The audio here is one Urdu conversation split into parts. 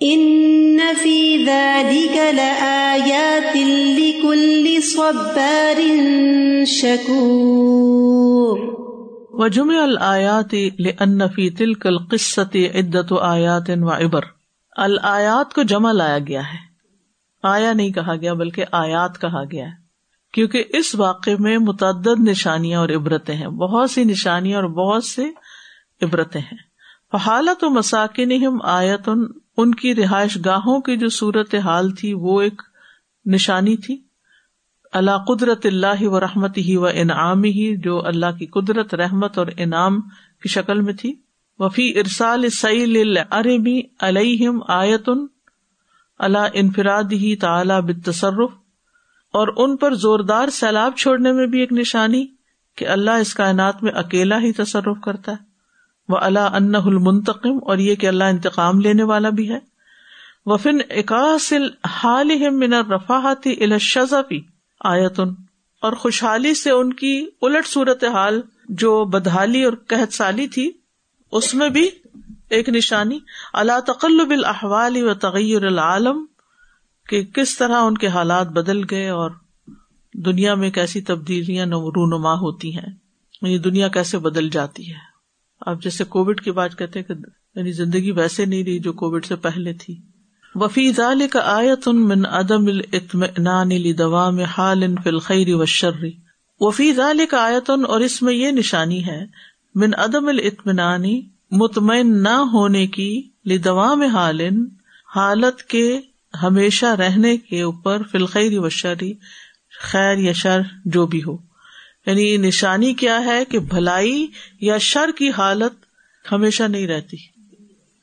ان فی ذلك لآیات لکل صبار شکور وجمع الآیات لأن فی تلك القصة عدة آیات و عبر الآیات کو جمع لایا گیا ہے۔ آیا نہیں کہا گیا بلکہ آیات کہا گیا ہے۔ کیونکہ اس واقعے میں متعدد نشانیاں اور عبرتیں ہیں۔ بہت سی نشانیاں اور بہت سے عبرتیں ہیں۔ حالت و مساکن آیت ان کی رہائش گاہوں کی جو صورت حال تھی، وہ ایک نشانی تھی۔ اللہ قدرت اللہ و رحمت ہی و انعام ہی جو اللہ کی قدرت، رحمت اور انعام کی شکل میں تھی۔ وفی ارسال سعیل عربی علیہم آیتن اللہ انفراد ہی تعلی بتصرف اور ان پر زوردار سیلاب چھوڑنے میں بھی ایک نشانی کہ اللہ اس کائنات میں اکیلا ہی تصرف کرتا ہے۔ وہ اللہ ان المنتقم اور یہ کہ اللہ انتقام لینے والا بھی ہے۔ وفن اکاسل حال من رفاحتی الشفی آیتن اور خوشحالی سے ان کی الٹ صورت حال جو بدحالی اور قحط سالی تھی، اس میں بھی ایک نشانی۔ اللہ تقلب الحوال و تغیر العالم، کہ کس طرح ان کے حالات بدل گئے اور دنیا میں کیسی تبدیلیاں رونما ہوتی ہیں یہ دنیا کیسے بدل جاتی ہے۔ اب جیسے کووڈ کی بات کہتے کہ یعنی زندگی ویسے نہیں رہی جو کووڈ سے پہلے تھی۔ وفی ضال کا آیت ان من عدم اطمینان دوا میں حال ان فلخری و شرری وفی ضال کا آیتن اور اس میں یہ نشانی ہے، من عدم الاطمینانی مطمئن نہ ہونے کی لدوا میں حال، حالت کے ہمیشہ رہنے کے اوپر فلخری و شرری خیر یا شر جو بھی ہو۔ یعنی نشانی کیا ہے کہ بھلائی یا شر کی حالت ہمیشہ نہیں رہتی۔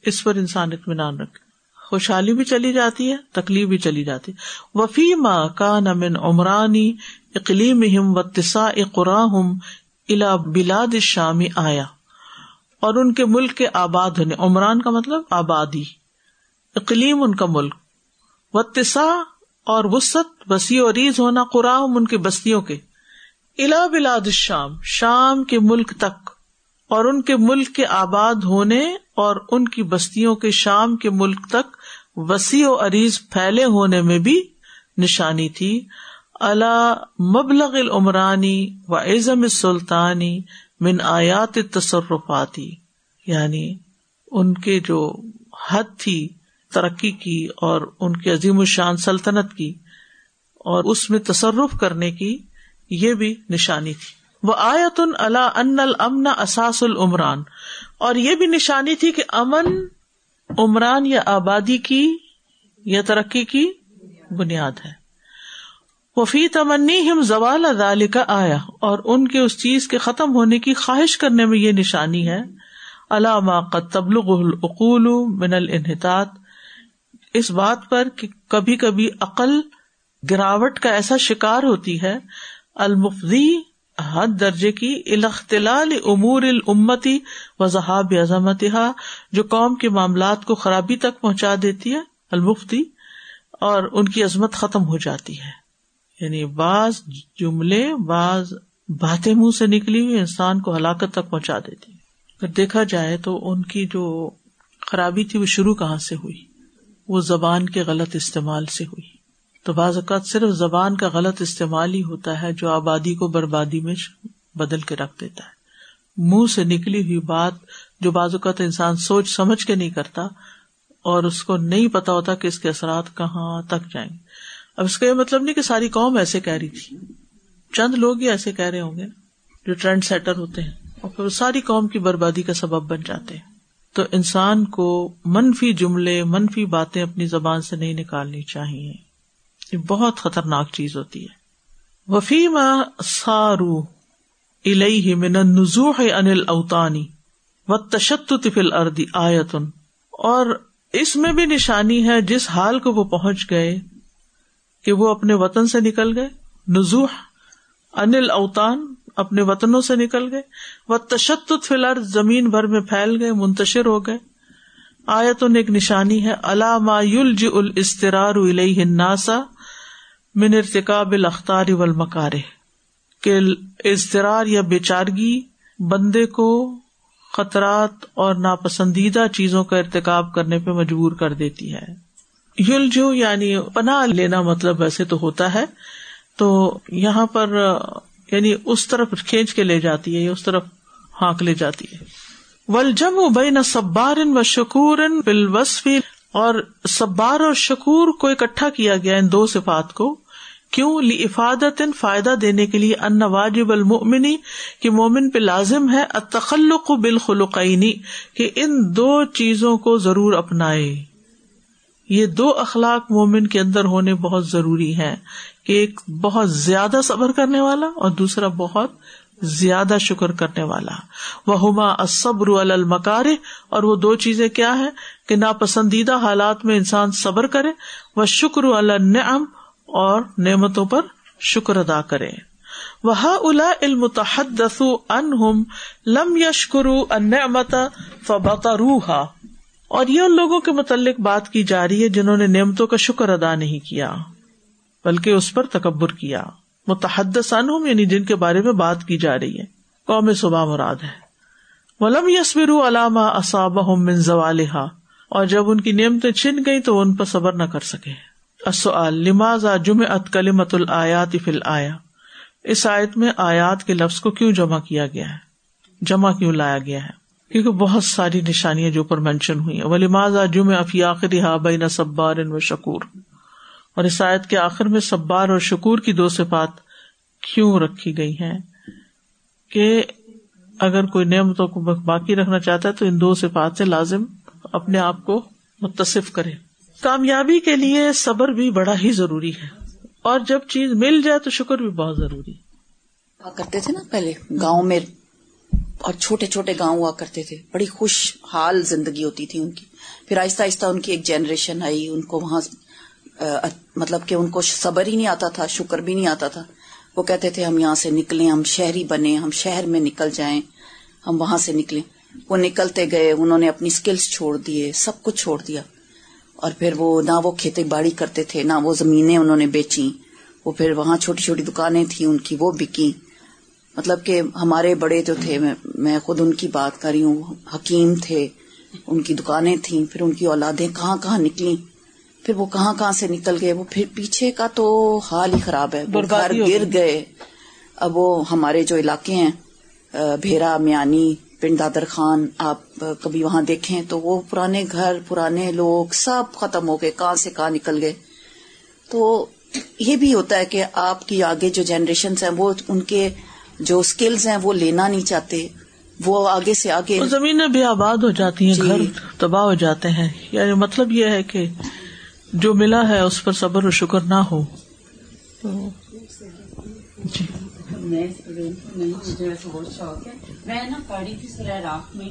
اس پر انسان اطمینان رکھے۔ خوشحالی بھی چلی جاتی ہے، تکلیف بھی چلی جاتی وفی ماں کا نمن عمرانی اقلیم و تسا قرآم الا بلاد شامی آیا۔ اور ان کے ملک کے آباد ہونے، عمران کا مطلب آبادی۔ اقلیم ان کا ملک۔ وتسا اور وسط، وسیع و ریز ہونا قرآم ان کی بستیوں کے۔ الا بلاد شام شام کے ملک تک، اور ان کے ملک کے آباد ہونے اور ان کی بستیوں کے شام کے ملک تک وسیع و عریض پھیلے ہونے میں بھی نشانی تھی۔ اللہ مبلغ العمرانی و اعظم سلطانی من آیات تصرفاتی یعنی ان کے جو حد تھی، ترقی کی اور ان کی عظیم الشان سلطنت کی، اور اس میں تصرف کرنے کی۔ یہ بھی نشانی تھی۔ وہ آیتن اللہ ان المن اساس العمران۔ اور یہ بھی نشانی تھی کہ امن، عمران یا آبادی کی یا ترقی کی بنیاد ہے۔ وفی تمنی ہم زوال ادال کا آیا اور ان کے اس چیز کے ختم ہونے کی خواہش کرنے میں یہ نشانی ہے۔ علامہ تبلغ العقول من الحطاط اس بات پر کہ کبھی کبھی عقل گراوٹ کا ایسا شکار ہوتی ہے المفی حد درجے کی الاختلال امور الامتی و ذہاب عظمت جو قوم کے معاملات کو خرابی تک پہنچا دیتی ہے، المفتی، اور ان کی عظمت ختم ہو جاتی ہے۔ یعنی بعض جملے، بعض باتیں منہ سے نکلی ہوئی انسان کو ہلاکت تک پہنچا دیتی اگر دیکھا جائے تو ان کی جو خرابی تھی وہ شروع کہاں سے ہوئی؟ وہ زبان کے غلط استعمال سے ہوئی۔ تو بعض اوقات صرف زبان کا غلط استعمال ہی ہوتا ہے جو آبادی کو بربادی میں بدل کے رکھ دیتا ہے۔ منہ سے نکلی ہوئی بات جو بعض اوقات انسان سوچ سمجھ کے نہیں کرتا اور اس کو نہیں پتا ہوتا کہ اس کے اثرات کہاں تک جائیں۔ گے اب اس کا یہ مطلب نہیں کہ ساری قوم ایسے کہہ رہی تھی۔ چند لوگ ہی ایسے کہہ رہے ہوں گے جو ٹرینڈ سیٹر ہوتے ہیں اور پھر ساری قوم کی بربادی کا سبب بن جاتے ہیں۔ تو انسان کو منفی جملے، منفی باتیں اپنی زبان سے نہیں نکالنی چاہیے۔ یہ بہت خطرناک چیز ہوتی ہے۔ وفیم سارو من النزوح انل اوتانی و تشت فل اردی آیتن اور اس میں بھی نشانی ہے جس حال کو وہ پہنچ گئے کہ وہ اپنے وطن سے نکل گئے۔ نزوح انل اوتان اپنے وطنوں سے نکل گئے۔ وہ تشت فل ارد زمین بھر میں پھیل گئے، منتشر ہو گئے۔ آیتن ایک نشانی ہے علامہ یل جی ال الناسا من ارتقاب الختار والمکارے کہ اضطرار یا بے چارگی بندے کو خطرات اور ناپسندیدہ چیزوں کا ارتکاب کرنے پہ مجبور کر دیتی ہے۔ یلجو یعنی پناہ لینا مطلب ویسے تو ہوتا ہے، تو یہاں پر یعنی اس طرف کھینچ کے لے جاتی ہے اس طرف ہانک لے جاتی ہے۔ ولجم بین صبار و شکور بالوسف اور صبار اور شکور کو اکٹھا کیا گیا ان دو صفات کو۔ کیوں لی افادت فائدہ دینے کے لیے ان واجب المنی کہ مومن پہ لازم ہے تخلق بالخلقینی کہ ان دو چیزوں کو ضرور اپنائے۔ یہ دو اخلاق مومن کے اندر ہونے بہت ضروری ہے کہ ایک بہت زیادہ صبر کرنے والا اور دوسرا بہت زیادہ شکر کرنے والا۔ وہ ہما صبر المکار اور وہ دو چیزیں کیا ہے کہ ناپسندیدہ حالات میں انسان صبر کرے۔ وہ شکر النعم اور نعمتوں پر شکر ادا کرے وہ الا المتحدث انہم لم یشکرو النعمت فبطروها۔ اور یہ ان لوگوں کے متعلق بات کی جا رہی ہے جنہوں نے نعمتوں کا شکر ادا نہیں کیا، بلکہ اس پر تکبر کیا۔ متحدث عنہم یعنی جن کے بارے میں بات کی جا رہی ہے۔ قوم صبح مراد ہے۔ ولم یسبر علامہ اصاب من زوالحا اور جب ان کی نعمتیں چھن گئی تو ان پر صبر نہ کر سکے۔ لمازا جم ات کلیمت الآیات فل آیا اس آیت میں آیات کے لفظ کو کیوں جمع کیا گیا ہے؟ جمع کیوں لایا گیا ہے؟ کیونکہ بہت ساری نشانیاں جو پر مینشن ہوئی ہیں۔ وہ لمازا جم افی آخری ہا بین صبار و شکور اور اس آیت کے آخر میں صبار اور شکور کی دو صفات کیوں رکھی گئی ہیں؟ کہ اگر کوئی نعمتوں کو باقی رکھنا چاہتا ہے تو ان دو صفات سے لازم اپنے آپ کو متصف کرے۔ کامیابی کے لیے صبر بھی بڑا ہی ضروری ہے۔ اور جب چیز مل جائے تو شکر بھی بہت ضروری ہے۔ کرتے تھے نا پہلے، گاؤں میں اور چھوٹے چھوٹے گاؤں ہوا کرتے تھے۔ بڑی خوش حال زندگی ہوتی تھی ان کی۔ پھر آہستہ آہستہ ان کی ایک جنریشن آئی، ان کو وہاں مطلب کہ ان کو صبر ہی نہیں آتا تھا، شکر بھی نہیں آتا تھا۔ وہ کہتے تھے، ہم یہاں سے نکلیں، ہم شہری بنے، ہم شہر میں نکل جائیں، ہم وہاں سے نکلیں۔ وہ نکلتے گئے، انہوں نے اپنی اسکلس چھوڑ دیے، سب کچھ چھوڑ دیا۔ اور پھر وہ نہ وہ کھیتی باڑی کرتے تھے نہ وہ زمینیں انہوں نے بیچی وہ پھر وہاں چھوٹی چھوٹی دکانیں تھیں ان کی وہ بکی مطلب کہ ہمارے بڑے جو تھے میں خود ان کی بات کر رہی ہوں حکیم تھے ان کی دکانیں تھیں پھر ان کی اولادیں کہاں کہاں نکلی پھر وہ کہاں کہاں سے نکل گئے وہ پھر پیچھے کا تو حال ہی خراب ہے۔ وہ گھر گر گئے۔ اب وہ ہمارے جو علاقے ہیں بھیرا میانی پنڈ دادر خان آپ کبھی وہاں دیکھیں تو وہ پرانے گھر پرانے لوگ سب ختم ہو گئے کہاں سے کہاں نکل گئے۔ تو یہ بھی ہوتا ہے کہ آپ کی آگے جو جنریشن ہیں وہ ان کے جو اسکلز ہیں وہ لینا نہیں چاہتے۔ وہ آگے سے آگے زمینیں بھی آباد ہو جاتی ہیں جی۔ گھر تباہ ہو جاتے ہیں۔ یعنی مطلب یہ ہے کہ جو ملا ہے اس پر صبر و شکر نہ ہو۔ جی۔ میں نا پڑھی تھی سورہ میں۔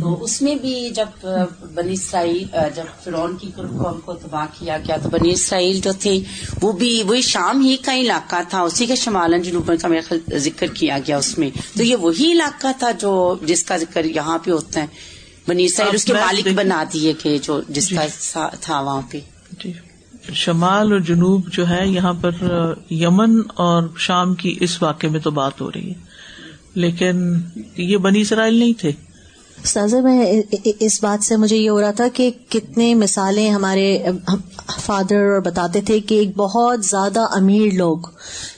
تو اس میں بھی جب بنی اسرائیل جب فرون کی قوم کو تباہ کیا گیا تو بنی اسرائیل جو تھے وہ بھی وہی شام ہی کا علاقہ تھا۔ اسی کے شمالن جنوب کا میرا ذکر کیا گیا اس میں۔ تو یہ وہی علاقہ تھا جو جس کا ذکر یہاں پہ ہوتا ہے۔ بنی اسرائیل اس کے مالک بنا دیے کہ جو جس کا جی۔ تھا وہاں پہ۔ جی۔ شمال اور جنوب جو ہے یہاں پر یمن اور شام کی اس واقعے میں تو بات ہو رہی ہے۔ لیکن یہ بنی اسرائیل نہیں تھے۔ سازا میں اس بات سے مجھے یہ ہو رہا تھا کہ کتنے مثالیں ہمارے فادر اور بتاتے تھے کہ ایک بہت زیادہ امیر لوگ،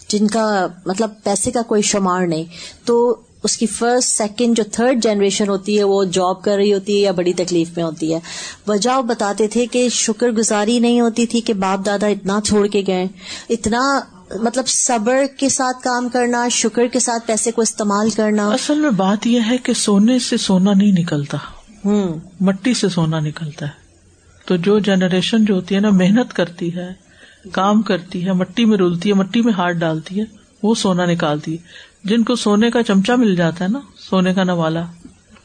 جن کا مطلب پیسے کا کوئی شمار نہیں۔ تو اس کی فرسٹ سیکنڈ جو تھرڈ جنریشن ہوتی ہے وہ جاب کر رہی ہوتی ہے یا بڑی تکلیف میں ہوتی ہے۔ وجہ بتاتے تھے کہ شکر گزاری نہیں ہوتی تھی کہ باپ دادا اتنا چھوڑ کے گئے۔ اتنا مطلب صبر کے ساتھ کام کرنا شکر کے ساتھ پیسے کو استعمال کرنا۔ اصل میں بات یہ ہے کہ سونے سے سونا نہیں نکلتا۔ ہوں۔ مٹی سے سونا نکلتا ہے۔ تو جو جنریشن جو ہوتی ہے نا محنت کرتی ہے کام کرتی ہے مٹی میں رولتی ہے مٹی میں ہاتھ ڈالتی ہے وہ سونا نکالتی ہے۔ جن کو سونے کا چمچا مل جاتا ہے نا سونے کا نوالا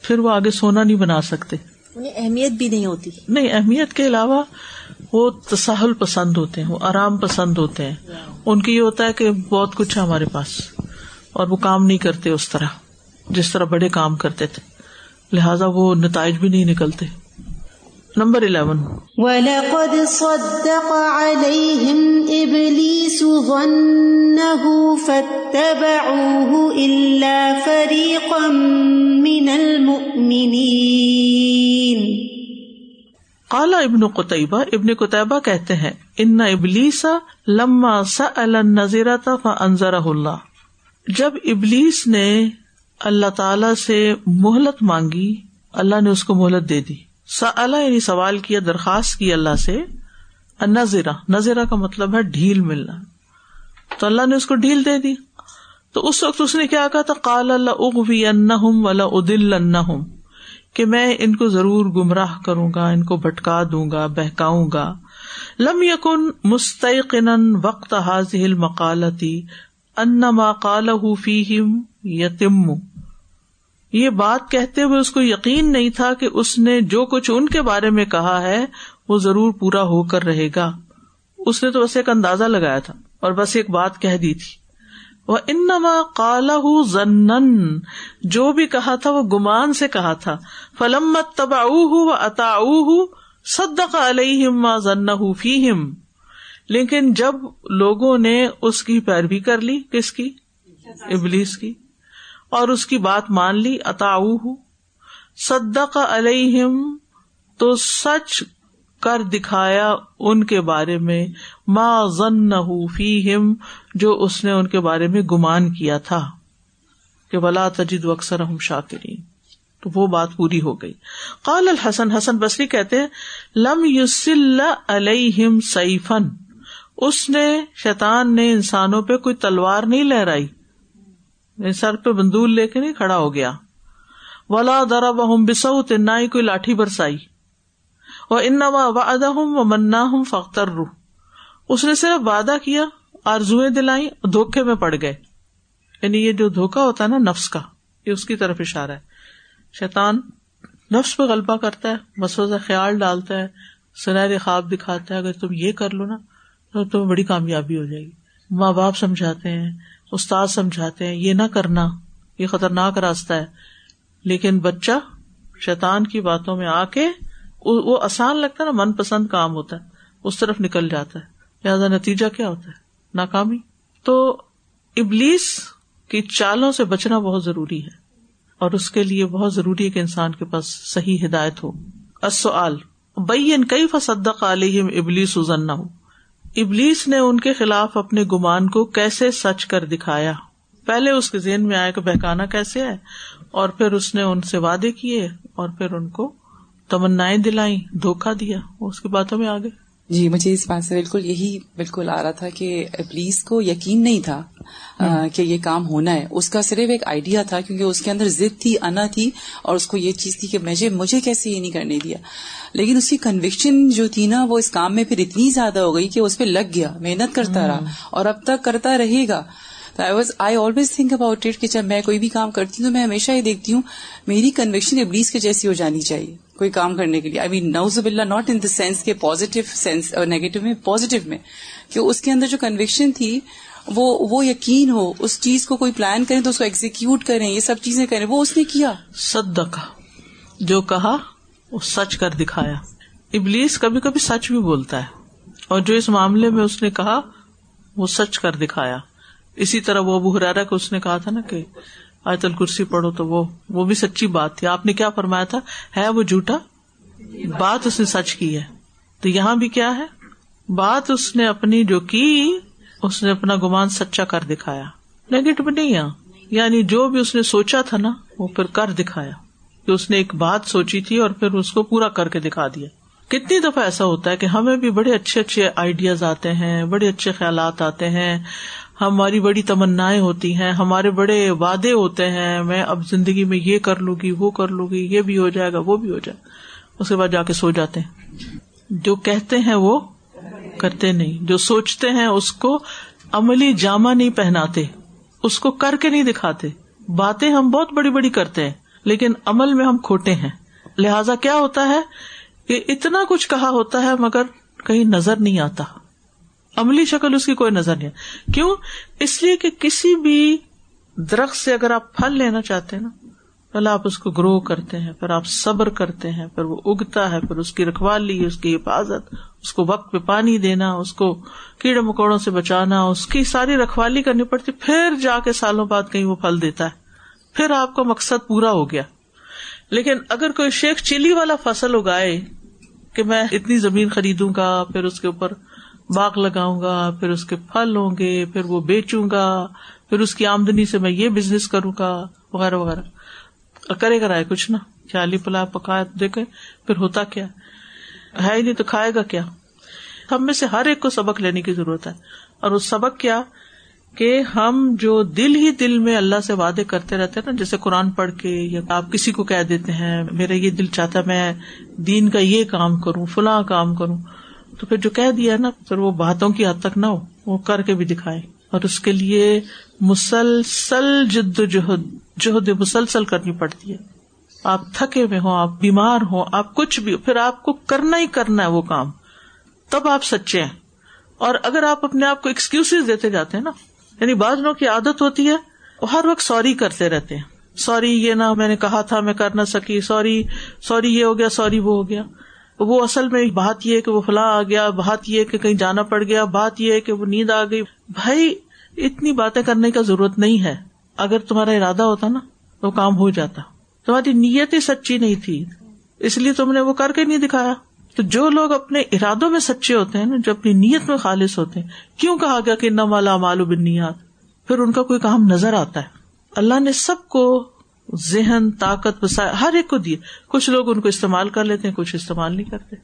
پھر وہ آگے سونا نہیں بنا سکتے۔ انہیں اہمیت بھی نہیں ہوتی۔ نہیں اہمیت کے علاوہ وہ تساہل پسند ہوتے ہیں وہ آرام پسند ہوتے ہیں۔ ان کی یہ ہوتا ہے کہ بہت کچھ ہے ہمارے پاس اور وہ کام نہیں کرتے اس طرح جس طرح بڑے کام کرتے تھے۔ لہذا وہ نتائج بھی نہیں نکلتے۔ نمبر الیون وَلَقَدْ صَدَّقَ عَلَيْهِمْ إِبْلِيسُ ظَنَّهُ فَاتَّبَعُوهُ إِلَّا فَرِيقًا مِّنَ الْمُؤْمِنِينَ. قالا ابن قطعبہ ابن قطعبہ کہتے ہیں ان ابلیسا لما سأل النظیرہ فانظرہ اللہ جب ابلیس نے اللہ تعالی سے مہلت مانگی اللہ نے اس کو مہلت دے دی۔ اللہ یعنی سوال کیا، درخواست کی اللہ سے نذیرہ نذیرہ کا مطلب ہے ڈھیل ملنا. تو اللہ نے اس کو ڈھیل دے دی. تو اس وقت اس نے کیا کہا تھا؟ کال اللہ اغوی ان ولا ادل ان کہ میں ان کو ضرور گمراہ کروں گا، ان کو بھٹکا دوں گا، بہکاؤں گا. لم یقن مستقن وقت حاضل مکالتی ان ما کال فیم یتم. یہ بات کہتے ہوئے اس کو یقین نہیں تھا کہ اس نے جو کچھ ان کے بارے میں کہا ہے، وہ ضرور پورا ہو کر رہے گا۔ اس نے تو بس ایک اندازہ لگایا تھا اور بس ایک بات کہہ دی تھی۔ وہ انما کالا زنن جو بھی کہا تھا، وہ گمان سے کہا تھا۔ فلم تبا اتا صدق علیہ ذن فیم لیکن جب لوگوں نے اس کی پیروی کر لی، کس کی؟ ابلیس کی۔ اور اس کی بات مان لی اتا صدق علیہم، تو سچ کر دکھایا ان کے بارے میں، ما ضن فیم جو اس نے ان کے بارے میں گمان کیا تھا، کہ بلا تجد اکثر ہم شاکرین۔ تو وہ بات پوری ہو گئی۔ قال الحسن، حسن بسری کہتے لم یوسل علیہم سیفن اس نے، شیطان نے انسانوں پہ کوئی تلوار نہیں لہرائی۔ سر پہ بندول لے کے نہیں کھڑا ہو گیا۔ ولا درا بہم بسوت نہ ہی کوئی لاٹھی برسائی۔ وہ انما وعدہ ہوں و منا ہوں فختر روح اس نے صرف وعدہ کیا آرزویں دلائی دھوکھے میں پڑ گئے۔ یعنی یہ جو دھوکا ہوتا ہے نا نفس کا، یہ اس کی طرف اشارہ ہے۔ شیطان نفس پہ غلبہ کرتا ہے، مسوزہ خیال ڈالتا ہے سنہرے خواب دکھاتا ہے، اگر تم یہ کر لو نا، تو تمہیں بڑی کامیابی ہو جائے گی۔ ماں باپ سمجھاتے ہیں استاد سمجھاتے ہیں، یہ نہ کرنا، یہ خطرناک راستہ ہے۔ لیکن بچہ شیطان کی باتوں میں آ کے، وہ آسان لگتا ہے نا من پسند کام ہوتا ہے۔ اس طرف نکل جاتا ہے۔ لہٰذا نتیجہ کیا ہوتا ہے؟ ناکامی۔ تو ابلیس کی چالوں سے بچنا بہت ضروری ہے۔ اور اس کے لیے بہت ضروری ہے کہ انسان کے پاس صحیح ہدایت ہو۔ اصل بین کئی فصدق علیہم ابلیس ازن ہو ابلیس نے ان کے خلاف اپنے گمان کو کیسے سچ کر دکھایا؟ پہلے اس کے ذہن میں آیا کہ بہکانا کیسے ہے، اور پھر اس نے ان سے وعدے کیے، اور پھر ان کو تمنائیں دلائی دھوکا دیا، اس کی باتوں میں آگے۔ جی مجھے اس بات سے بالکل یہی بالکل آ رہا تھا کہ پولیس کو یقین نہیں تھا کہ یہ کام ہونا ہے۔ اس کا صرف ایک آئیڈیا تھا کیونکہ اس کے اندر ضد تھی انا تھی اور اس کو یہ چیز تھی کہ مجھے مجھے کیسے یہ نہیں کرنے دیا۔ لیکن اس کی کنوکشن جو تھی نا وہ اس کام میں پھر اتنی زیادہ ہو گئی کہ اس پہ لگ گیا محنت کرتا رہا اور اب تک کرتا رہے گا۔ I was I always think about it کہ جب میں کوئی بھی کام کرتی ہوں تو میں ہمیشہ یہ دیکھتی ہوں میری کنوکشن ابلیس کے جیسی ہو جانی چاہیے۔ کوئی کام کرنے کے لیے۔ آئی مین نوز بلّہ ناٹ ان دا سینس کے پازیٹو سینس اور نیگیٹو میں پازیٹو میں۔ کہ اس کے اندر جو کنوکشن تھی، وہ وہ یقین ہو، اس چیز کو کوئی پلان کریں تو اس کو ایگزیکیوٹ کریں، یہ سب چیزیں کریں۔ وہ اس نے کیا۔ صدقہ۔ جو کہا، وہ سچ کر دکھایا۔ ابلیس کبھی کبھی سچ بھی بولتا ہے۔ اور جو اس معاملے میں اس نے کہا، وہ سچ کر دکھایا۔ اسی طرح وہ ابو حرارا کو اس نے کہا تھا نا کہ آیت الکرسی پڑھو تو وہ وہ بھی سچی بات تھی۔ آپ نے کیا فرمایا تھا؟ ہے وہ جھوٹا؟ بات اس نے سچ کی ہے۔ تو یہاں بھی کیا ہے؟ بات اس نے اپنی جو کی، اس نے اپنا گمان سچا کر دکھایا۔ نیگیٹو نہیں یہاں یعنی جو بھی اس نے سوچا تھا نا، وہ پھر کر دکھایا۔ کہ اس نے ایک بات سوچی تھی اور پھر اس کو پورا کر کے دکھا دیا۔ کتنی دفعہ ایسا ہوتا ہے کہ ہمیں بھی بڑے اچھے اچھے آئیڈیاز آتے ہیں، بڑے اچھے خیالات آتے ہیں۔ ہماری بڑی تمنا ہوتی ہیں، ہمارے بڑے وعدے ہوتے ہیں، میں اب زندگی میں یہ کر لوں گی، وہ کر لوں گی، یہ بھی ہو جائے گا، وہ بھی ہو جائے اس کے بعد جا کے سو جاتے ہیں۔ جو کہتے ہیں وہ کرتے نہیں۔ جو سوچتے ہیں اس کو عملی جامع نہیں پہناتے، اس کو کر کے نہیں دکھاتے۔ باتیں ہم بہت بڑی بڑی کرتے ہیں، لیکن عمل میں ہم کھوٹے ہیں۔ لہذا کیا ہوتا ہے کہ اتنا کچھ کہا ہوتا ہے مگر کہیں نظر نہیں آتا۔ عملی شکل اس کی کوئی نظر نہیں کیوں؟ اس لیے کہ کسی بھی درخت سے اگر آپ پھل لینا چاہتے ہیں نا پہلے آپ اس کو گرو کرتے ہیں، پھر آپ صبر کرتے ہیں، پھر وہ اگتا ہے، پھر اس کی رکھوالی اس کی حفاظت، اس کو وقت پہ پانی دینا، اس کو کیڑے مکوڑوں سے بچانا، اس کی ساری رکھوالی کرنی پڑتی، پھر جا کے سالوں بعد کہیں وہ پھل دیتا ہے۔ پھر آپ کا مقصد پورا ہو گیا۔ لیکن اگر کوئی شیخ چلی والا فصل اگائے کہ میں اتنی زمین خریدوں گا، پھر اس کے اوپر باغ لگاؤں گا، پھر اس کے پھل ہوں گے، پھر وہ بیچوں گا، پھر اس کی آمدنی سے میں یہ بزنس کروں گا، وغیرہ وغیرہ۔ کرے گا رائے کچھ نا؟ علی پلا پکا دیکھے پھر ہوتا کیا؟ ہے ہی نہیں تو کھائے گا کیا؟ ہم میں سے ہر ایک کو سبق لینے کی ضرورت ہے۔ اور وہ سبق کیا؟ کہ ہم جو دل ہی دل میں اللہ سے وعدے کرتے رہتے ہیں نا، جیسے قرآن پڑھ کے یا آپ کسی کو کہہ دیتے ہیں، میرا یہ دل چاہتا میں دین کا یہ کام کروں، فلاں کام کروں۔ تو پھر جو کہہ دیا نا، پھر وہ باتوں کی حد تک نہ ہو، وہ کر کے بھی دکھائے۔ اور اس کے لیے مسلسل جد جہد جہد مسلسل کرنی پڑتی ہے۔ آپ تھکے ہوئے ہوں، آپ بیمار ہوں، آپ کچھ بھی، پھر آپ کو کرنا ہی کرنا ہے وہ کام۔ تب آپ سچے ہیں۔ اور اگر آپ اپنے آپ کو ایکسکیوز دیتے جاتے ہیں نا یعنی بعض لوگوں کی عادت ہوتی ہے، وہ ہر وقت سوری کرتے رہتے ہیں۔ سوری یہ نہ، میں نے کہا تھا، میں کر نہ سکی۔ سوری سوری یہ ہو گیا سوری وہ ہو گیا۔ وہ اصل میں بات یہ کہ وہ فلاں آ گیا، بات یہ کہ کہیں جانا پڑ گیا، بات یہ کہ وہ نیند آ گئی۔ بھائی، اتنی باتیں کرنے کا ضرورت نہیں ہے۔ اگر تمہارا ارادہ ہوتا نا، تو کام ہو جاتا۔ تمہاری نیت ہی سچی نہیں تھی، اس لیے تم نے وہ کر کے نہیں دکھایا۔ تو جو لوگ اپنے ارادوں میں سچے ہوتے ہیں نا، جو اپنی نیت میں خالص ہوتے ہیں، کیوں کہا گیا کہ نہ مالا مالو بنیاد پھر ان کا کوئی کام نظر آتا ہے۔ اللہ نے سب کو ذہن، طاقت ہر ایک کو دیے کچھ لوگ ان کو استعمال کر لیتے ہیں، کچھ استعمال نہیں کرتے۔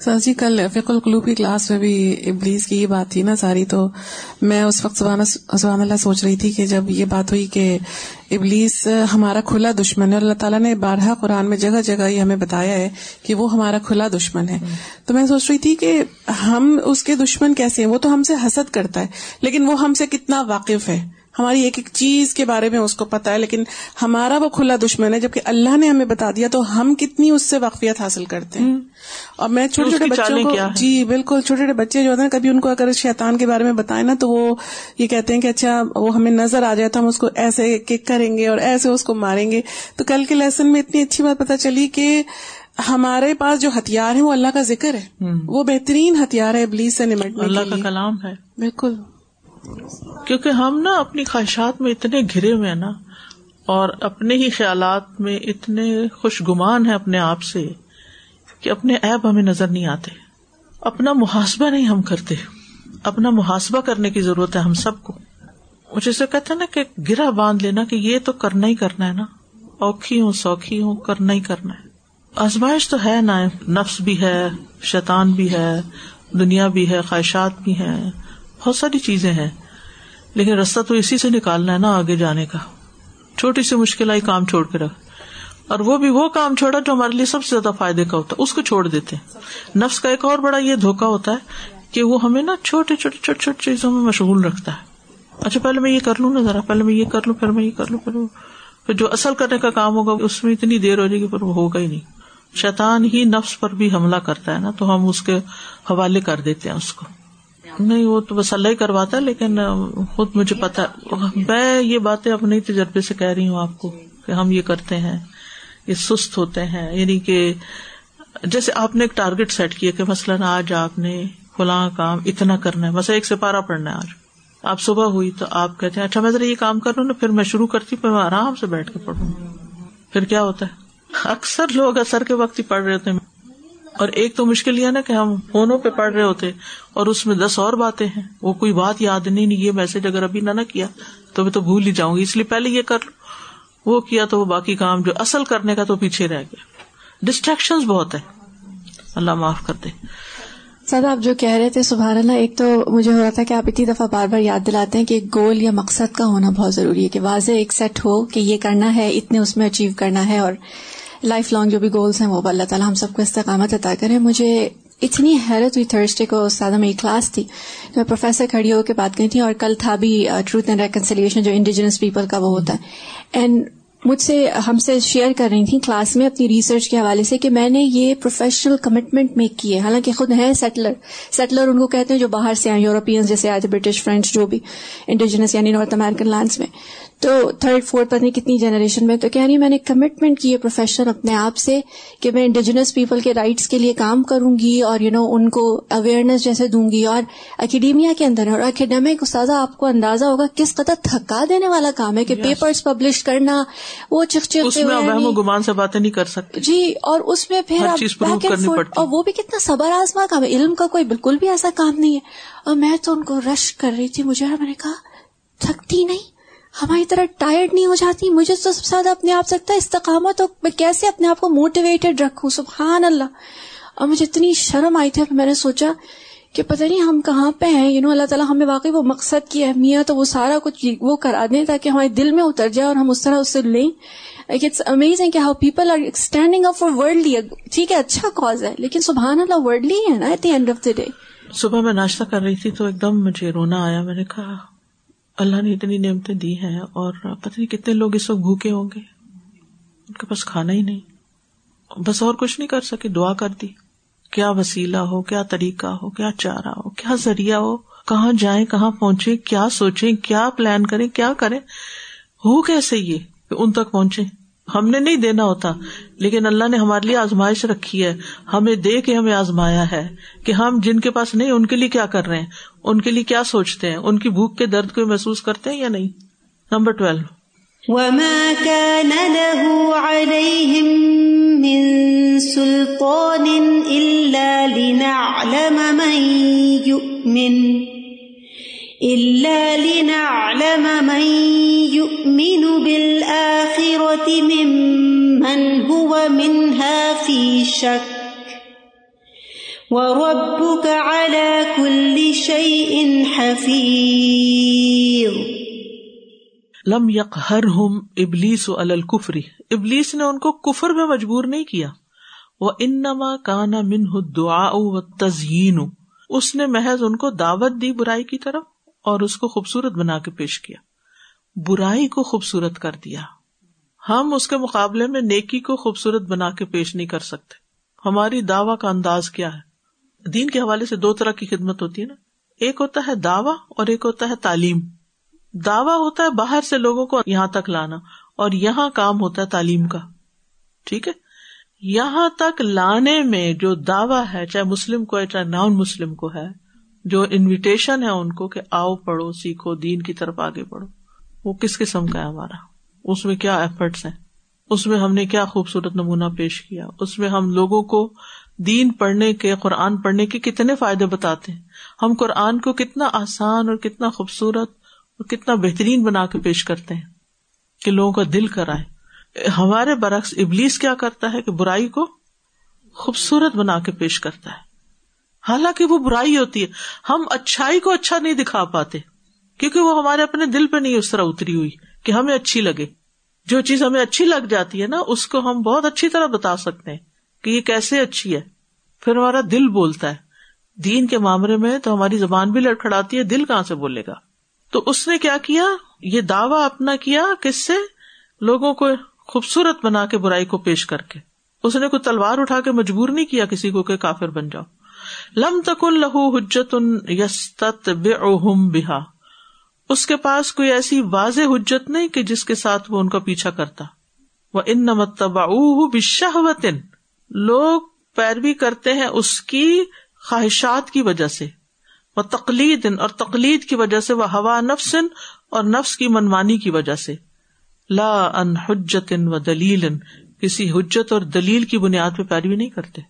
سر جی کل فک القلوب کی کلاس میں بھی ابلیس کی یہ بات تھی نا ساری، تو میں اس وقت سبحان اللہ سوچ رہی تھی کہ جب یہ بات ہوئی کہ ابلیس ہمارا کھلا دشمن ہے اللہ تعالیٰ نے بارہ قرآن میں جگہ جگہ یہ ہمیں بتایا ہے کہ وہ ہمارا کھلا دشمن ہے۔ تو میں سوچ رہی تھی کہ ہم اس کے دشمن کیسے ہیں؟ وہ تو ہم سے حسد کرتا ہے، لیکن وہ ہم سے کتنا واقف ہے۔ ہماری ایک ایک چیز کے بارے میں اس کو پتا ہے لیکن ہمارا وہ کھلا دشمن ہے جبکہ اللہ نے ہمیں بتا دیا تو ہم کتنی اس سے واقفیت حاصل کرتے ہیں۔ اور میں چھوٹے چھوٹے بچوں کو جی بالکل چھوٹے چھوٹے بچے جو ہوتے ہیں کبھی ان کو اگر شیطان کے بارے میں بتائیں نا تو وہ یہ کہتے ہیں کہ اچھا وہ ہمیں نظر آ جائے تو ہم اس کو ایسے کک کریں گے اور ایسے اس کو ماریں گے۔ تو کل کے لیسن میں اتنی اچھی بات پتا چلی کہ ہمارے پاس جو ہتھیار ہے وہ اللہ کا ذکر ہے۔ وہ بہترین ہتھیار ہے ابلیس سے نمٹنے اللہ کا کلام ہے۔ بالکل۔ کیونکہ ہم نا اپنی خواہشات میں اتنے گھرے ہوئے ہیں نا، اور اپنے ہی خیالات میں اتنے خوش گمان ہے اپنے آپ سے کہ اپنے ایب ہمیں نظر نہیں آتے۔ اپنا محاسبہ نہیں ہم کرتے۔ اپنا محاسبہ کرنے کی ضرورت ہے ہم سب کو۔ جیسے کہتے ہیں نا کہ گرا باندھ لینا کہ یہ تو کرنا ہی کرنا ہے نا۔ اوکھی ہوں، سوکھی ہوں، کرنا ہی کرنا ہے۔ آزمائش تو ہے نا، نفس بھی ہے، شیطان بھی ہے، دنیا بھی ہے، خواہشات بھی ہیں۔ بہت ساری چیزیں ہیں۔ لیکن رستہ تو اسی سے نکالنا ہے نا آگے جانے کا۔ چھوٹی سی مشکل آئی، کام چھوڑ کے رکھ۔ اور وہ بھی وہ کام چھوڑا جو ہمارے لیے سب سے زیادہ فائدے کا ہوتا ہے، اس کو چھوڑ دیتے۔ نفس کا ایک اور بڑا یہ دھوکا ہوتا ہے کہ وہ ہمیں نا چھوٹے چھوٹے چھوٹی چھوٹی چیزوں میں مشغول رکھتا ہے۔ اچھا پہلے میں یہ کر لوں نا ذرا، پہلے میں یہ کر لوں، پھر میں یہ کر لوں، پھر پھر جو اصل کرنے کا کام ہوگا، اس میں اتنی دیر ہو جائے گی پر وہ ہوگا ہی نہیں۔ شیطان ہی نفس پر بھی حملہ کرتا ہے نا، تو ہم اس کے حوالے کر دیتے ہیں اس کو۔ نہیں، وہ تو بس اللہ ہی کرواتا ہے، لیکن خود مجھے پتا۔ میں یہ باتیں اپنے تجربے سے کہہ رہی ہوں آپ کو کہ ہم یہ کرتے ہیں، یہ سست ہوتے ہیں۔ یعنی کہ جیسے آپ نے ایک ٹارگیٹ سیٹ کیا کہ مثلاً آج آپ نے فلاں کام اتنا کرنا ہے، بس ایک سے پارا ہے آج۔ آپ صبح ہوئی تو آپ کہتے ہیں اچھا میں ذرا یہ کام کر رہا ہوں نا، پھر میں شروع کرتی ہوں میں آرام سے بیٹھ کے پڑھوں۔ پھر کیا ہوتا ہے؟ اکثر لوگ اثر کے وقت ہی پڑھ رہے ہوتے ہیں۔ اور ایک تو مشکل یہ نا کہ ہم فونوں پہ پڑھ رہے ہوتے اور اس میں دس اور باتیں ہیں۔ وہ کوئی بات یاد نہیں یہ میسج اگر ابھی نہ نہ کیا تو میں تو بھول ہی جاؤں گی۔ اس لیے پہلے یہ کر لو۔ وہ کیا تو وہ باقی کام جو اصل کرنے کا تو پیچھے رہ گیا۔ ڈسٹریکشن بہت ہے اللہ معاف کر دے۔ سر آپ جو کہہ رہے تھے، سبحان اللہ، ایک تو مجھے ہو رہا تھا کہ آپ اتنی دفعہ بار بار یاد دلاتے ہیں کہ ایک گول یا مقصد کا ہونا بہت ضروری ہے، کہ واضح ایک سیٹ ہو کہ یہ کرنا ہے، اتنے اس میں اچیو کرنا ہے اور لائف لانگ جو بھی گولس ہیں وہ اللہ تعالیٰ ہم سب کو استقامت عطا کرے۔ مجھے اتنی حیرت ہوئی تھرسڈے کو استاد میری کلاس تھی میں پروفیسر کھڑی ہو کے بات کری تھی اور کل تھا بھی ٹروتھ اینڈ ریکنسلیشن جو انڈیجنس پیپل کا وہ ہوتا ہے۔ اینڈ مجھ سے، ہم سے شیئر کر رہی تھیں کلاس میں اپنی ریسرچ کے حوالے سے کہ میں نے یہ پروفیشنل کمٹمنٹ میک کی ہے۔ حالانکہ خود ہیں سیٹلر سیٹلر ان کو کہتے ہیں جو باہر سے آئے یورپین جیسے آئے تھے برٹش فرینڈس جو بھی انڈیجنس یعنی نارتھ امیرکن لینڈس میں۔ تو تھرڈ فورتھ پتہ نہیں کتنی جنریشن میں تو کہہ رہی میں نے کمٹمنٹ کی ہے پروفیشن اپنے آپ سے کہ میں انڈیجنس پیپل کے رائٹس کے لیے کام کروں گی اور یو you نو know, ان کو اویئرنیس جیسے دوں گی اور اکیڈیمیا کے اندر اور اکیڈیمک استاذہ آپ کو اندازہ ہوگا کس قدر تھکا دینے والا کام ہے کہ پیپرز پبلش کرنا وہ چک چک گمان سے باتیں نہیں کر سکتے۔ جی اور اس میں پھر اور وہ بھی کتنا صبر آزما کام ہے۔ علم کا کوئی بالکل بھی ایسا کام نہیں ہے۔ اور میں تو ان کو رش کر رہی تھی مجھے میں نے کہا تھکتی نہیں۔ ہماری طرح ٹائرڈ نہیں ہو جاتی، مجھے تو سب سے زیادہ اپنے آپ سکتا ہے استقامت تو میں کیسے اپنے آپ کو موٹیویٹڈ رکھوں؟ سبحان اللہ۔ اور مجھے اتنی شرم آئی تھی میں نے سوچا کہ پتہ نہیں ہم کہاں پہ ہیں۔ یو نو اللہ تعالیٰ ہمیں واقعی وہ مقصد کی اہمیت وہ سارا کچھ وہ کرا دیں تاکہ ہمارے دل میں اتر جائے اور ہم اس طرح اس سے لیں۔ اٹس امیزنگ کہ how people are standing up for worldly ٹھیک ہے اچھا کاز ہے، لیکن سبحان اللہ ورلڈلی ہے نا at the end of the day صبح میں ناشتہ کر رہی تھی تو ایک دم مجھے رونا آیا۔ میں نے کہا اللہ نے اتنی نعمتیں دی ہیں اور پتہ نہیں کتنے لوگ اس وقت بھوکے ہوں گے۔ ان کے پاس کھانا ہی نہیں۔ بس اور کچھ نہیں کر سکے، دعا کر دی۔ کیا وسیلہ ہو، کیا طریقہ ہو، کیا چارہ ہو، کیا ذریعہ ہو، کہاں جائیں، کہاں پہنچے کیا سوچیں، کیا پلان کریں، کیا کریں۔ ہو کیسے یہ کہ ان تک پہنچے ہم نے نہیں دینا ہوتا، لیکن اللہ نے ہمارے لیے آزمائش رکھی ہے۔ ہمیں دے کے ہمیں آزمایا ہے کہ ہم جن کے پاس نہیں، ان کے لیے کیا کر رہے ہیں؟ ان کے لیے کیا سوچتے ہیں؟ ان کی بھوک کے درد کو محسوس کرتے ہیں یا نہیں؟ Number twelve. وما كان له عليهم من سلطان إلا لنعلم من يؤمن، إلا لنعلم من يؤمن بالآخرة ممن هو منها في شك وربك على كل شيء حفيظ لم یک ہر ہم ابلیس و الکفری ابلیس نے ان کو کفر میں مجبور نہیں کیا۔ وہ انما کانا من دعا و تزئین اس نے محض ان کو دعوت دی برائی کی طرف اور اس کو خوبصورت بنا کے پیش کیا۔ برائی کو خوبصورت کر دیا۔ ہم اس کے مقابلے میں نیکی کو خوبصورت بنا کے پیش نہیں کر سکتے۔ ہماری دعوی کا انداز کیا ہے؟ دین کے حوالے سے دو طرح کی خدمت ہوتی ہے نا۔ ایک ہوتا ہے دعوی اور ایک ہوتا ہے تعلیم۔ دعوی ہوتا ہے باہر سے لوگوں کو یہاں تک لانا اور یہاں کام ہوتا ہے تعلیم کا۔ ٹھیک ہے؟ یہاں تک لانے میں جو دعوی ہے، چاہے مسلم کو ہے، چاہے نان مسلم کو ہے، جو انویٹیشن ہے ان کو کہ آؤ پڑھو، سیکھو، دین کی طرف آگے بڑھو۔ وہ کس قسم کا ہے ہمارا؟ اس میں کیا ایفرٹس ہیں؟ اس میں ہم نے کیا خوبصورت نمونہ پیش کیا؟ اس میں ہم لوگوں کو دین پڑھنے کے، قرآن پڑھنے کے کتنے فائدے بتاتے ہیں؟ ہم قرآن کو کتنا آسان اور کتنا خوبصورت اور کتنا بہترین بنا کے پیش کرتے ہیں کہ لوگوں کا دل کرائے۔ ہمارے برعکس ابلیس کیا کرتا ہے کہ برائی کو خوبصورت بنا کے پیش کرتا ہے۔ حالانکہ وہ برائی ہوتی ہے۔ ہم اچھائی کو اچھا نہیں دکھا پاتے کیونکہ وہ ہمارے اپنے دل پہ نہیں اس طرح اتری ہوئی۔ کہ ہمیں اچھی لگے۔ جو چیز ہمیں اچھی لگ جاتی ہے نا، اس کو ہم بہت اچھی طرح بتا سکتے ہیں کہ یہ کیسے اچھی ہے۔ پھر ہمارا دل بولتا ہے۔ دین کے معاملے میں تو ہماری زبان بھی لڑکھڑاتی ہے، دل کہاں سے بولے گا؟ تو اس نے کیا کیا؟ یہ دعوی اپنا کیا کس سے؟ لوگوں کو خوبصورت بنا کے برائی کو پیش کر کے۔ اس نے کوئی تلوار اٹھا کے مجبور نہیں کیا کسی کو کہ کافر بن جاؤ۔ لم تک لہو حجت یست بہا۔ اس کے پاس کوئی ایسی واضح حجت نہیں کہ جس کے ساتھ وہ ان کا پیچھا کرتا۔ وہ ان نمتبا بشہوتن لوگ پیروی کرتے ہیں اس کی خواہشات کی وجہ سے۔ وہ تقلید اور تقلید کی وجہ سے۔ وہ ہوا نفسن اور نفس کی منمانی کی وجہ سے۔ لا ان حجت و دلیل کسی حجت اور دلیل کی بنیاد پہ پیروی نہیں کرتے۔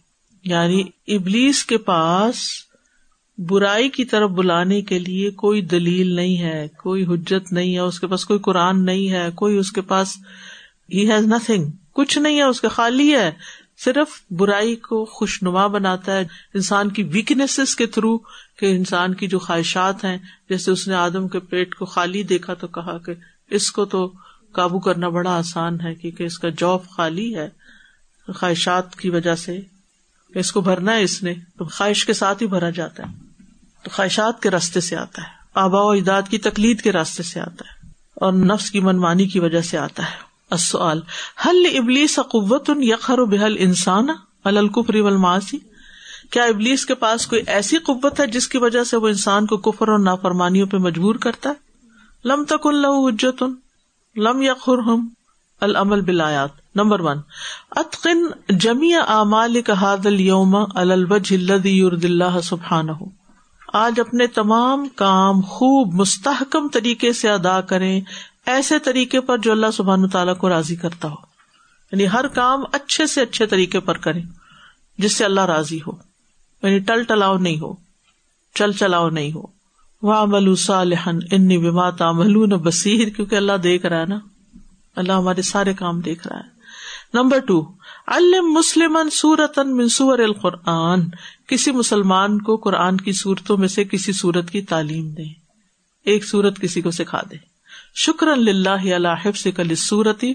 یعنی ابلیس کے پاس برائی کی طرف بلانے کے لیے کوئی دلیل نہیں ہے، کوئی حجت نہیں ہے، اس کے پاس کوئی قرآن نہیں ہے، کوئی اس کے پاس ہی ہیز نتنگ کچھ نہیں ہے، اس کے خالی ہے۔ صرف برائی کو خوشنما بناتا ہے انسان کی ویکنیس کے تھرو کہ انسان کی جو خواہشات ہیں، جیسے اس نے آدم کے پیٹ کو خالی دیکھا تو کہا کہ اس کو تو قابو کرنا بڑا آسان ہے کیونکہ اس کا جاب خالی ہے۔ خواہشات کی وجہ سے اس کو بھرنا ہے اس نے، تو خواہش کے ساتھ ہی بھرا جاتا ہے۔ تو خواہشات کے راستے سے آتا ہے۔ آبا و اجداد کی تکلید کے راستے سے آتا ہے اور نفس کی منمانی کی وجہ سے آتا ہے۔ حل ابلیس قوت یخر و بحل انسان الکفری والمعاصی؟ کیا ابلیس کے پاس کوئی ایسی قوت ہے جس کی وجہ سے وہ انسان کو کفر اور نافرمانیوں پہ مجبور کرتا ہے؟ لم تک اللہ حجت، لم یقر ہم العمل بلایات نمبر ون، اتقن جمی اعمال کا حاد الوم الوج اللہ سبحان ہو آج اپنے تمام کام خوب مستحکم طریقے سے ادا کریں، ایسے طریقے پر جو اللہ سبحان تعالیٰ کو راضی کرتا ہو۔ یعنی ہر کام اچھے سے اچھے طریقے پر کریں، جس سے اللہ راضی ہو۔ یعنی ٹل ٹلاؤ نہیں ہو، چل چلاؤ نہیں ہو۔ واہ ملو صالحن ان بات ملو بصیر۔ کیونکہ اللہ دیکھ رہا ہے نا، اللہ ہمارے سارے کام دیکھ رہا ہے۔ نمبر ٹو المسلم سورتن منصور القرآن۔ کسی مسلمان کو قرآن کی صورتوں میں سے کسی صورت کی تعلیم دے ایک سورت کسی کو سکھا دے شکر اللہ اللہ سے کل صورتی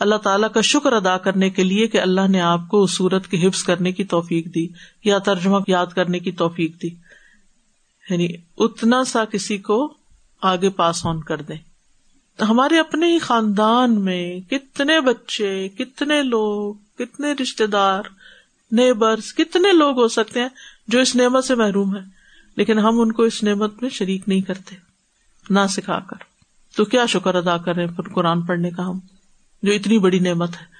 اللہ تعالیٰ کا شکر ادا کرنے کے لیے کہ اللہ نے آپ کو اس سورت کی حفظ کرنے کی توفیق دی، یا ترجمہ یاد کرنے کی توفیق دی۔ یعنی اتنا سا کسی کو آگے پاس آن کر دے ہمارے اپنے ہی خاندان میں کتنے بچے، کتنے لوگ، کتنے رشتے دار نیبرس کتنے لوگ ہو سکتے ہیں جو اس نعمت سے محروم ہے لیکن ہم ان کو اس نعمت میں شریک نہیں کرتے، نہ سکھا کر۔ تو کیا شکر ادا کر رہے پھر قرآن پڑھنے کا ہم، جو اتنی بڑی نعمت ہے۔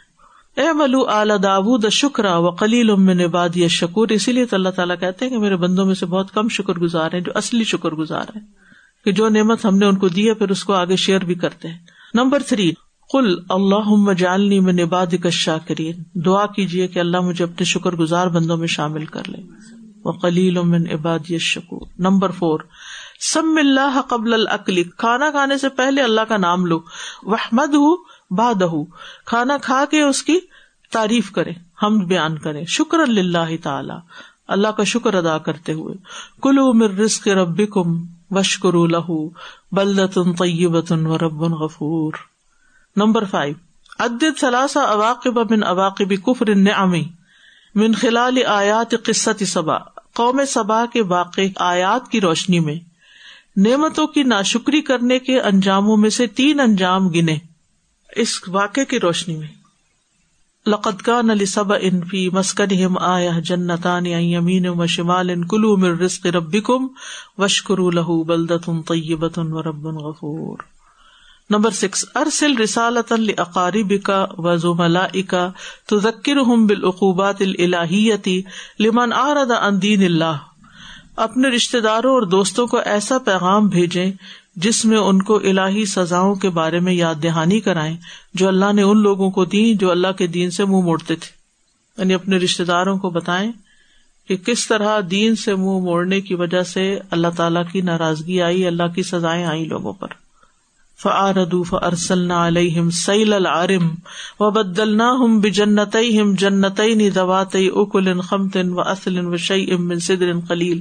اے ملو اعلی داود شکرا و کلیل نباد یا شکور اسی لیے تو اللہ تعالیٰ کہتے ہیں کہ میرے بندوں میں سے بہت کم شکر گزار ہیں جو اصلی شکر گزار ہیں۔ کہ جو نعمت ہم نے ان کو دی ہے، پھر اس کو آگے شیئر بھی کرتے ہیں۔ نمبر تھری کل اللہ جالنی میں نباد کا شاکرین دعا کیجیے کہ اللہ مجھے اپنے شکر گزار بندوں میں شامل کر لے۔ وہ کلیل امن عباد شکور نمبر فور، سم اللہ قبل العقلی کھانا کھانے سے پہلے اللہ کا نام لو۔ وحمد ہوں بادہ کھانا کھا کے اس کی تعریف کرے ہم بیان کرے شکر اللہ تعالی۔ اللہ کا شکر ادا کرتے ہوئے۔ کلو مر رزق رب وشکر لہو بلدن طیبتن و رب غفور۔ نمبر فائیو عدد ثلاثہ اواقب من اواقب کفر نعمی من خلال آیات قصت صبا قوم صبا کے واقع آیات کی روشنی میں نعمتوں کی ناشکری کرنے کے انجاموں میں سے تین انجام گنے۔ اس واقعے کی روشنی میں۔ لقت کا نلی سب انفی مسکن آیا جنتان یمین و شمال ان کلو مر رسق ربی کم وشکر لہو بلدت غفور. نمبر سکس ارسل رسالت اقارب کا وزو بالعقوبات الہیتی لمن آرد ان دین اللہ اپنے رشتے داروں اور دوستوں کو ایسا پیغام بھیجے جس میں ان کو الہی سزاؤں کے بارے میں یاد دہانی کرائیں، جو اللہ نے ان لوگوں کو دی جو اللہ کے دین سے منہ مو موڑتے تھے۔ یعنی اپنے رشتے داروں کو بتائیں کہ کس طرح دین سے منہ مو موڑنے کی وجہ سے اللہ تعالیٰ کی ناراضگی آئی، اللہ کی سزائیں آئی لوگوں پر۔ فعردو فرسل علیہم سیل العرم و بدلنا ہم بجنت ہم جنت دوات اکل خمتن و اصل و شعی صدر خلیل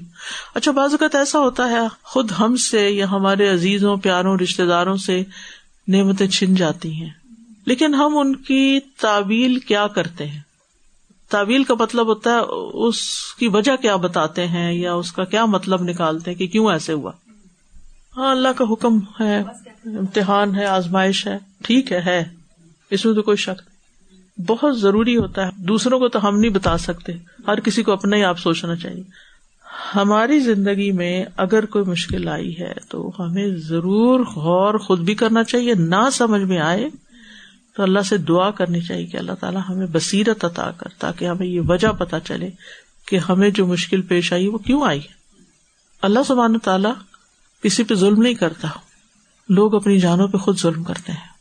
اچھا بعض اوقات ایسا ہوتا ہے، خود ہم سے یا ہمارے عزیزوں، پیاروں رشتے داروں سے نعمتیں چھن جاتی ہیں۔ لیکن ہم ان کی تعویل کیا کرتے ہیں؟ تعویل کا مطلب ہوتا ہے، اس کی وجہ کیا بتاتے ہیں یا اس کا کیا مطلب نکالتے ہیں کہ کیوں ایسے ہوا؟ ہاں اللہ کا حکم ہے۔ امتحان ہے، آزمائش ہے، ٹھیک ہے ہے۔ اس میں تو کوئی شک نہیں۔ بہت ضروری ہوتا ہے۔ دوسروں کو تو ہم نہیں بتا سکتے۔ ہر کسی کو اپنا ہی آپ سوچنا چاہیے۔ ہماری زندگی میں اگر کوئی مشکل آئی ہے تو ہمیں ضرور غور خود بھی کرنا چاہیے۔ نہ سمجھ میں آئے تو اللہ سے دعا کرنی چاہیے کہ اللہ تعالیٰ ہمیں بصیرت عطا کر، تاکہ ہمیں یہ وجہ پتا چلے کہ ہمیں جو مشکل پیش آئی وہ کیوں آئی اللہ سبحانہ تعالیٰ کسی پہ ظلم نہیں کرتا۔ لوگ اپنی جانوں پہ خود ظلم کرتے ہیں۔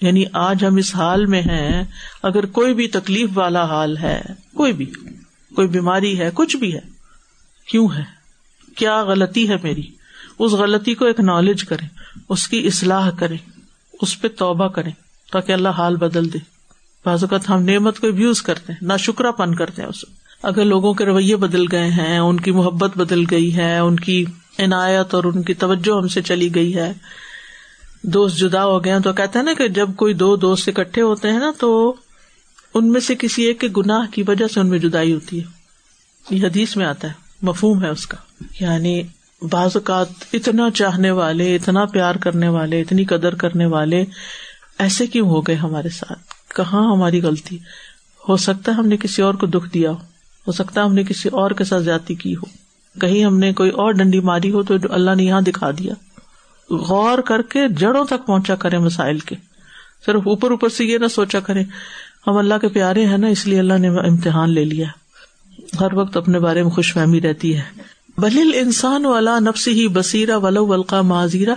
یعنی آج ہم اس حال میں ہیں، اگر کوئی بھی تکلیف والا حال ہے، کوئی بھی، کوئی بیماری ہے، کچھ بھی ہے، کیوں ہے؟ کیا غلطی ہے میری؟ اس غلطی کو ایک نالج کرے اس کی اصلاح کرے اس پہ توبہ کرے تاکہ اللہ حال بدل دے۔ بعض اوقات ہم نعمت کو ابیوز کرتے ہیں نہ شکرا پن کرتے ہیں اس اگر لوگوں کے رویے بدل گئے ہیں، ان کی محبت بدل گئی ہے، ان کی عنایت اور ان کی توجہ ہم سے چلی گئی ہے۔ دوست جدا ہو گئے تو کہتے ہیں نا کہ جب کوئی دو دوست اکٹھے ہوتے ہیں نا تو ان میں سے کسی ایک کے گناہ کی وجہ سے ان میں جدائی ہوتی ہے۔ یہ حدیث میں آتا ہے، مفہوم ہے اس کا۔ یعنی بعض اوقات اتنا چاہنے والے، اتنا پیار کرنے والے، اتنی قدر کرنے والے ایسے کیوں ہو گئے ہمارے ساتھ؟ کہاں ہماری غلطی؟ ہو سکتا ہے ہم نے کسی اور کو دکھ دیا ہو ہو سکتا ہے ہم نے کسی اور کے ساتھ زیادتی کی ہو۔ کہیں ہم نے کوئی اور ڈنڈی ماری ہو تو اللہ نے یہاں دکھا دیا۔ غور کر کے جڑوں تک پہنچا کرے مسائل کے۔ صرف اوپر اوپر سے یہ نہ سوچا کرے ہم اللہ کے پیارے ہیں نا، اس لیے اللہ نے امتحان لے لیا۔ ہر وقت اپنے بارے میں خوش فہمی رہتی ہے۔ بلیل انسان والا نفس ہی بصیرہ ولو ولقا معذیرہ۔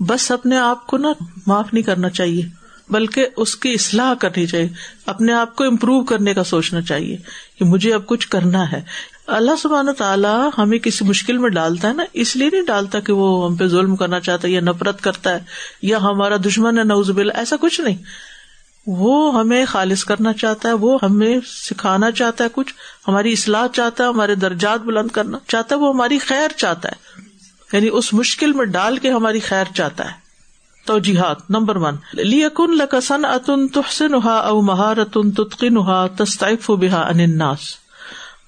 بس اپنے آپ کو نا معاف نہیں کرنا چاہیے، بلکہ اس کی اصلاح کرنی چاہیے۔ اپنے آپ کو امپروو کرنے کا سوچنا چاہیے کہ مجھے اب کچھ کرنا ہے۔ اللہ سبحانہ تعالیٰ ہمیں کسی مشکل میں ڈالتا ہے نا، اس لیے نہیں ڈالتا کہ وہ ہم پہ ظلم کرنا چاہتا ہے یا نفرت کرتا ہے یا ہمارا دشمن ہے نوز بل ایسا کچھ نہیں۔ وہ ہمیں خالص کرنا چاہتا ہے، وہ ہمیں سکھانا چاہتا ہے کچھ، ہماری اصلاح چاہتا ہے، ہمارے درجات بلند کرنا چاہتا ہے، وہ ہماری خیر چاہتا ہے۔ یعنی اس مشکل میں ڈال کے ہماری خیر چاہتا ہے۔ تو جہاد نمبر ون، لیکن لکسن اتن تحسن او مہارتن تتقن تستعف بحا اناس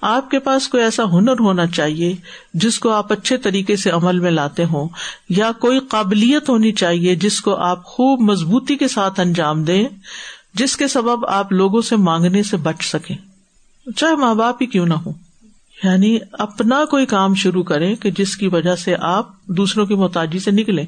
آپ کے پاس کوئی ایسا ہنر ہونا چاہیے جس کو آپ اچھے طریقے سے عمل میں لاتے ہوں، یا کوئی قابلیت ہونی چاہیے جس کو آپ خوب مضبوطی کے ساتھ انجام دیں، جس کے سبب آپ لوگوں سے مانگنے سے بچ سکیں۔ چاہے ماں باپ ہی کیوں نہ ہو یعنی اپنا کوئی کام شروع کرے کہ جس کی وجہ سے آپ دوسروں کی محتاجی سے نکلیں۔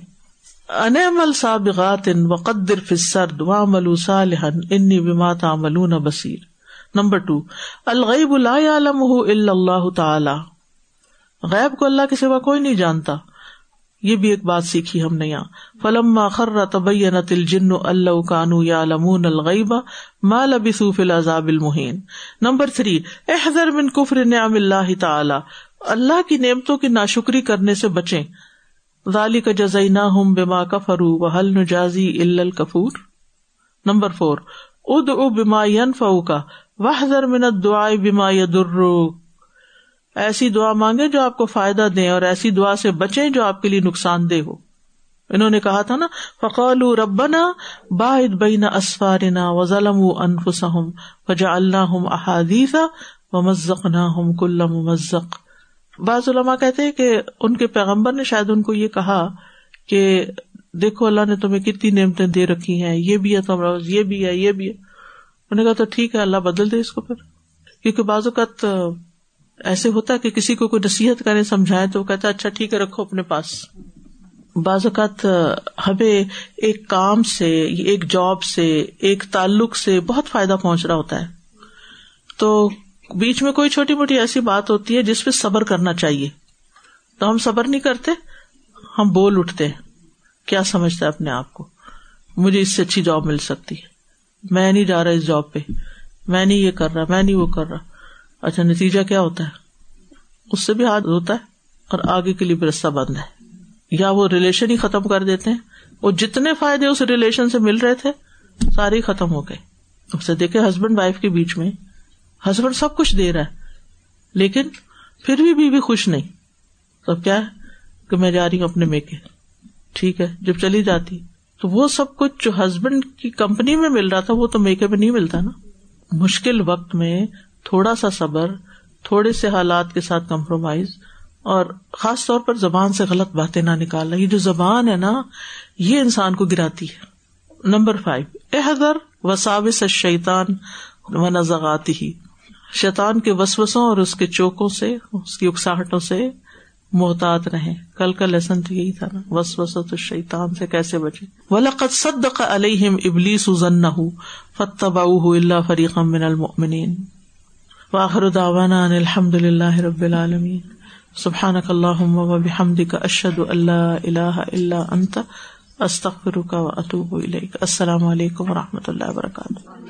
ان عمل سابغات ان وقدر فسرد وعملوا صالحا انی بما تعملون بصیر۔ نمبر ٹو، الغیب لا يعلمه الا اللہ تعالی۔ غیب کو اللہ کے سوا کوئی نہیں جانتا۔ یہ بھی ایک بات سیکھی ہم نے یہاں۔ فلما خر تبینت الجن اللہ کانو یعلمون الغیب ما لبثوا فی العذاب المہین نمبر تھری، احذر من کفر نعم اللہ تعالی۔ اللہ کی نعمتوں کی ناشکری کرنے سے بچیں۔ ذالک جزیناہم بما کفروا وهل نجازی الا الکفور۔ نمبر فور ادعو بما ينفعك وہ منت دعائے بیما در ایسی دعا مانگے جو آپ کو فائدہ دے اور ایسی دعا سے بچے جو آپ کے لیے نقصان دہ ہو۔ انہوں نے کہا تھا نا فقول ربنا باعد بین اسفارنا و ظلم انفسہم فجا اللہ احادیث و مزق نہ ہم کل مزق بعض علماء کہتے کہ ان کے پیغمبر نے شاید ان کو یہ کہا کہ دیکھو اللہ نے تمہیں کتنی نعمتیں دے رکھی ہیں، یہ بھی ہے تمہارا یہ بھی ہے، یہ بھی ہے۔ انہوں نے کہا تو ٹھیک ہے، اللہ بدل دے اس کو پھر۔ کیونکہ بعض اوقات ایسے ہوتا ہے کہ کسی کو کوئی نصیحت کرے، سمجھائے تو وہ کہتا ہے اچھا ٹھیک ہے، رکھو اپنے پاس۔ بعض اوقات ہمیں ایک کام سے، ایک جاب سے، ایک تعلق سے بہت فائدہ پہنچ رہا ہوتا ہے۔ تو بیچ میں کوئی چھوٹی موٹی ایسی بات ہوتی ہے جس پہ صبر کرنا چاہیے۔ تو ہم صبر نہیں کرتے، ہم بول اٹھتے ہیں۔ کیا سمجھتا ہے اپنے آپ کو؟ مجھے اس سے اچھی جاب مل سکتی ہے۔ میں نہیں جا رہا اس جاب پہ۔ میں نہیں یہ کر رہا، میں نہیں وہ کر رہا۔ اچھا نتیجہ کیا ہوتا ہے؟ اس سے بھی ہاتھ ہوتا ہے اور آگے کے لیے بھی رستہ بند ہے۔ یا وہ ریلیشن ہی ختم کر دیتے ہیں۔ وہ جتنے فائدے اس ریلیشن سے مل رہے تھے، سارے ختم ہو گئے۔ اسے دیکھے ہسبینڈ وائف کے بیچ میں۔ ہسبینڈ سب کچھ دے رہا ہے، لیکن پھر بھی بیوی خوش نہیں۔ تو کیا ہے؟ کہ میں جا رہی ہوں اپنے میکے ٹھیک ہے، جب چلی جاتی، تو وہ سب کچھ جو ہسبینڈ کی کمپنی میں مل رہا تھا، وہ تو میکے میں نہیں ملتا نا۔ مشکل وقت میں تھوڑا سا صبر، تھوڑے سے حالات کے ساتھ کمپرومائز اور خاص طور پر زبان سے غلط باتیں نہ نکالنا۔ یہ جو زبان ہے نا، یہ انسان کو گراتی ہے۔ نمبر فائیو احضر وساوس شیتان و نزغاتی ہی شیتان کے وسوسوں اور اس کے چوکوں سے، اس کی اکساہٹوں سے محتاط رہے۔ کل کا لیسن تو یہی تھا نا۔ وس وسط شیتان سے کیسے بچے؟ ولقت صدق علیہم ابلیس ظن فتبعوه الا فریقا من المؤمنین واخر دعوانا ان الحمد للہ رب العالمین سبحانک اللہم و بحمدک اشہد ان لا الہ الا انت استغفرک و اتوب السلام علیکم و رحمۃ اللہ وبرکاتہ